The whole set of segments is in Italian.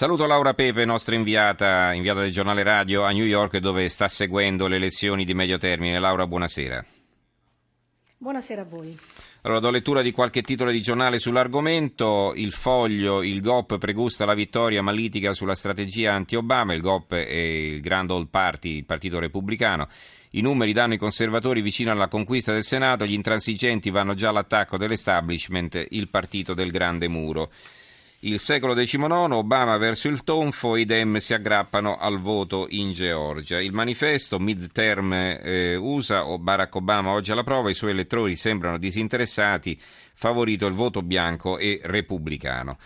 Saluto Laura Pepe, nostra inviata, inviata del giornale radio a New York dove sta seguendo le elezioni di medio termine. Laura, buonasera. Buonasera a voi. Allora, do lettura di qualche titolo di giornale sull'argomento. Il foglio, il GOP pregusta la vittoria ma litiga sulla strategia anti-Obama. Il GOP è il Grand Old Party, il partito repubblicano. I numeri danno i conservatori vicino alla conquista del Senato, gli intransigenti vanno già all'attacco dell'establishment, il partito del grande muro. Il secolo XIX, Obama verso il tonfo, i Dem si aggrappano al voto in Georgia. Il manifesto midterm eh, USA o Barack Obama oggi alla prova, i suoi elettori sembrano disinteressati, favorito il voto bianco e repubblicano.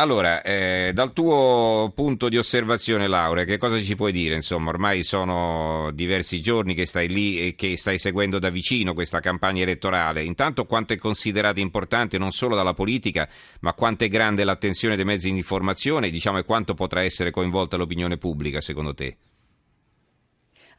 Allora, eh, dal tuo punto di osservazione, Laura, che cosa ci puoi dire? Insomma, ormai sono diversi giorni che stai lì e che stai seguendo da vicino questa campagna elettorale. Intanto, quanto è considerata importante non solo dalla politica, ma quanto è grande l'attenzione dei mezzi di informazione, diciamo, e quanto potrà essere coinvolta l'opinione pubblica, secondo te?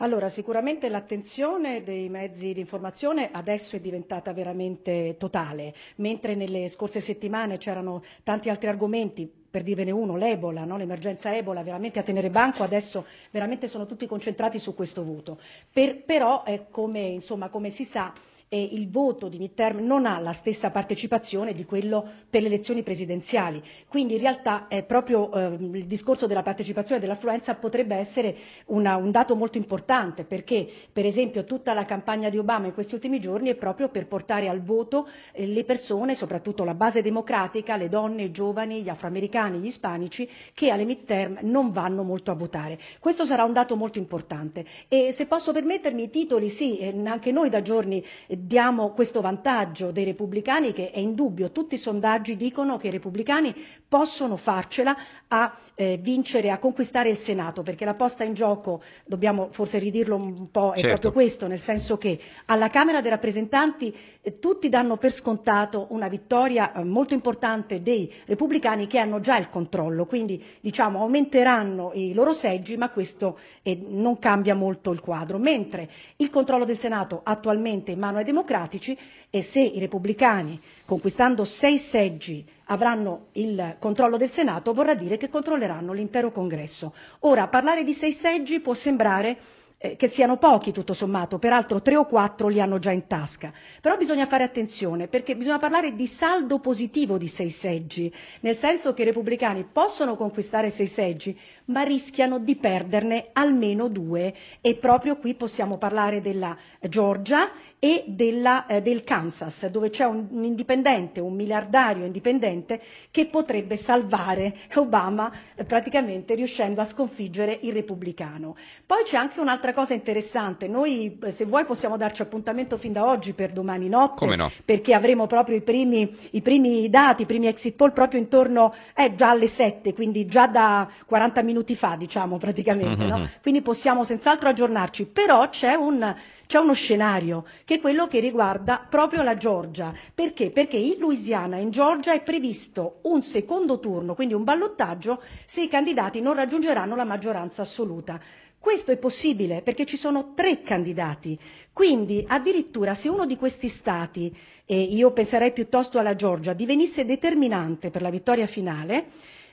Allora, sicuramente l'attenzione dei mezzi di informazione adesso è diventata veramente totale, mentre nelle scorse settimane c'erano tanti altri argomenti, per dirvene uno, l'Ebola, no? l'emergenza Ebola, veramente a tenere banco, adesso veramente sono tutti concentrati su questo voto. Per, però, come, insomma, come si sa, e il voto di midterm non ha la stessa partecipazione di quello per le elezioni presidenziali. Quindi in realtà è proprio eh, il discorso della partecipazione dell'affluenza potrebbe essere una, un dato molto importante perché per esempio tutta la campagna di Obama in questi ultimi giorni è proprio per portare al voto eh, le persone, soprattutto la base democratica, le donne, i giovani, gli afroamericani, gli ispanici che alle midterm non vanno molto a votare. Questo sarà un dato molto importante e se posso permettermi i titoli, sì, eh, anche noi da giorni diamo questo vantaggio dei repubblicani che è indubbio, tutti i sondaggi dicono che i repubblicani possono farcela a eh, vincere, a conquistare il Senato, perché la posta in gioco, dobbiamo forse ridirlo un po', è certo. proprio questo, nel senso che alla Camera dei rappresentanti eh, tutti danno per scontato una vittoria eh, molto importante dei repubblicani che hanno già il controllo, quindi diciamo aumenteranno i loro seggi, ma questo eh, non cambia molto il quadro, mentre il controllo del Senato attualmente in mano ai democratici e se i repubblicani, conquistando sei seggi, avranno il controllo del Senato, vorrà dire che controlleranno l'intero congresso. Ora, parlare di sei seggi può sembrare eh, che siano pochi tutto sommato, peraltro tre o quattro li hanno già in tasca. Però bisogna fare attenzione perché bisogna parlare di saldo positivo di sei seggi, nel senso che i repubblicani possono conquistare sei seggi, ma rischiano di perderne almeno due e proprio qui possiamo parlare della Georgia e della, eh, del Kansas, dove c'è un, un, indipendente, un miliardario indipendente che potrebbe salvare Obama eh, praticamente riuscendo a sconfiggere il repubblicano. Poi c'è anche un'altra cosa interessante, noi eh, se vuoi possiamo darci appuntamento fin da oggi per domani notte, no? perché avremo proprio i primi, i primi, dati, i primi exit poll proprio intorno, eh, già alle 7, quindi già da 40 minuti fa diciamo praticamente, mm-hmm. no? quindi possiamo senz'altro aggiornarci, però c'è un c'è uno scenario che è quello che riguarda proprio la Georgia. Perché? Perché in Louisiana e in Georgia è previsto un secondo turno, quindi un ballottaggio, se i candidati non raggiungeranno la maggioranza assoluta. Questo è possibile perché ci sono tre candidati. Quindi addirittura se uno di questi stati, e io penserei piuttosto alla Georgia, divenisse determinante per la vittoria finale,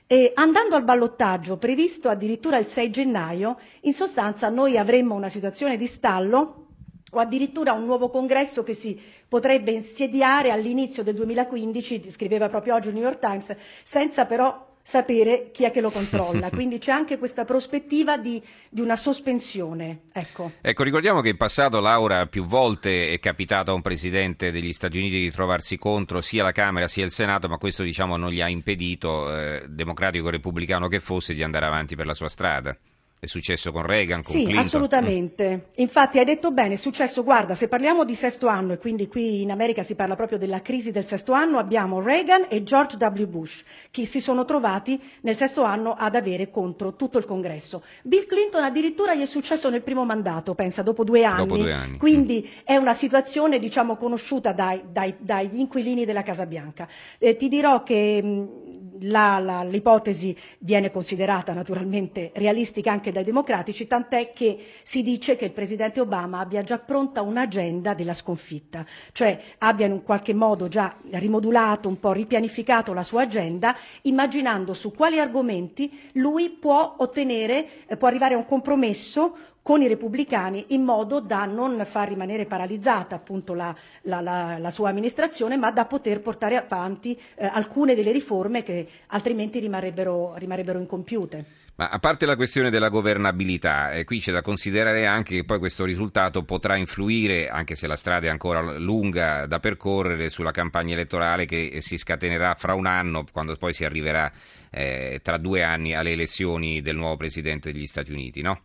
e andando al ballottaggio previsto addirittura il 6 gennaio, in sostanza noi avremmo una situazione di stallo o addirittura un nuovo congresso che si potrebbe insediare all'inizio del 2015, scriveva proprio oggi il New York Times, senza però sapere chi è che lo controlla. Quindi c'è anche questa prospettiva di, di una sospensione. Ecco. ecco. ricordiamo che in passato, Laura, più volte è capitato a un presidente degli Stati Uniti di trovarsi contro sia la Camera sia il Senato, ma questo diciamo, non gli ha impedito, eh, democratico o repubblicano che fosse, di andare avanti per la sua strada. È successo con Reagan, con sì, Clinton? Assolutamente. Infatti hai detto bene, è successo, guarda, se parliamo di sesto anno, e quindi qui in America si parla proprio della crisi del sesto anno, abbiamo Reagan e George W. Bush, che si sono trovati nel sesto anno ad avere contro tutto il congresso. Bill Clinton addirittura gli è successo nel primo mandato, pensa, dopo due anni. Dopo due anni. Quindi mm. è una situazione, diciamo, conosciuta dai, dai, dagli inquilini della Casa Bianca. Eh, ti dirò che... Mh, la, l'ipotesi viene considerata naturalmente realistica anche dai democratici, tant'è che si dice che il presidente Obama abbia già pronta un'agenda della sconfitta, cioè abbia in un qualche modo già rimodulato, un po' ripianificato la sua agenda, immaginando su quali argomenti lui può ottenere, eh, può arrivare a un compromesso con i repubblicani in modo da non far rimanere paralizzata appunto la, la, la, la sua amministrazione, ma da poter portare avanti eh, alcune delle riforme che altrimenti rimarrebbero, rimarrebbero incompiute. Ma a parte la questione della governabilità, eh, qui c'è da considerare anche che poi questo risultato potrà influire, anche se la strada è ancora lunga da percorrere, sulla campagna elettorale che si scatenerà fra un anno, quando poi si arriverà eh, tra due anni alle elezioni del nuovo Presidente degli Stati Uniti, no?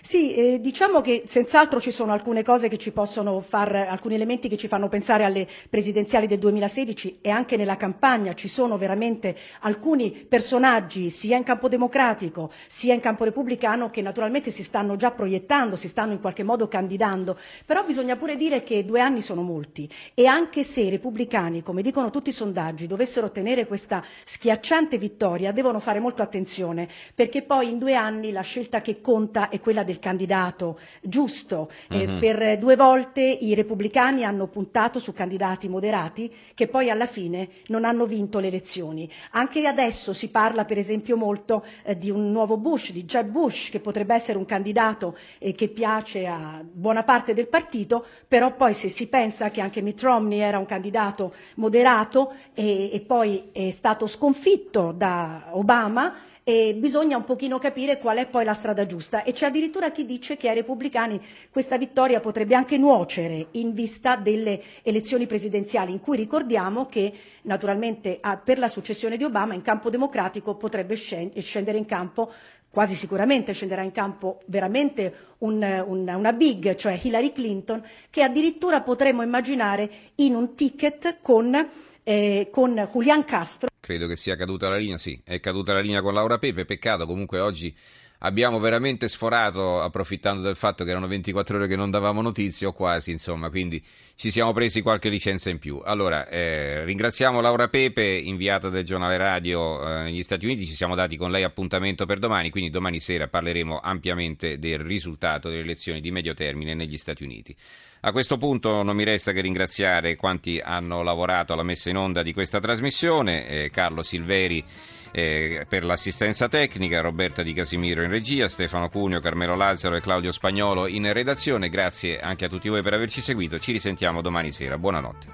Sì, eh, diciamo che senz'altro ci sono alcune cose che ci possono far, alcuni elementi che ci fanno pensare alle presidenziali del 2016 e anche nella campagna. Ci sono veramente alcuni personaggi sia in campo democratico sia in campo repubblicano che naturalmente si stanno già proiettando, si stanno in qualche modo candidando, però bisogna pure dire che due anni sono molti e anche se i repubblicani, come dicono tutti i sondaggi, dovessero ottenere questa schiacciante vittoria, devono fare molto attenzione perché poi in due anni la scelta che conta è quella quella del candidato giusto. Eh, uh-huh. Per due volte i repubblicani hanno puntato su candidati moderati che poi alla fine non hanno vinto le elezioni. Anche adesso si parla per esempio molto eh, di un nuovo Bush, di Jeb Bush, che potrebbe essere un candidato eh, che piace a buona parte del partito, però poi se si pensa che anche Mitt Romney era un candidato moderato e, e poi è stato sconfitto da Obama, e bisogna un pochino capire qual è poi la strada giusta e c'è addirittura chi dice che ai repubblicani questa vittoria potrebbe anche nuocere in vista delle elezioni presidenziali in cui ricordiamo che naturalmente per la successione di Obama in campo democratico potrebbe scendere in campo quasi sicuramente scenderà in campo veramente un, un, una big, cioè Hillary Clinton, che addirittura potremmo immaginare in un ticket con eh, con Julian Castro. Credo che sia caduta la linea, sì, è caduta la linea con Laura Pepe, peccato, comunque oggi abbiamo veramente sforato approfittando del fatto che erano 24 ore che non davamo notizie o quasi, insomma, quindi ci siamo presi qualche licenza in più. Allora, eh, ringraziamo Laura Pepe, inviata del giornale radio eh, negli Stati Uniti, ci siamo dati con lei appuntamento per domani, quindi domani sera parleremo ampiamente del risultato delle elezioni di medio termine negli Stati Uniti. A questo punto non mi resta che ringraziare quanti hanno lavorato alla messa in onda di questa trasmissione, eh, Carlo Silveri eh, per l'assistenza tecnica, Roberta Di Casimiro in regia, Stefano Cuneo, Carmelo Lazzaro e Claudio Spagnolo in redazione. Grazie anche a tutti voi per averci seguito, ci risentiamo domani sera. Buonanotte.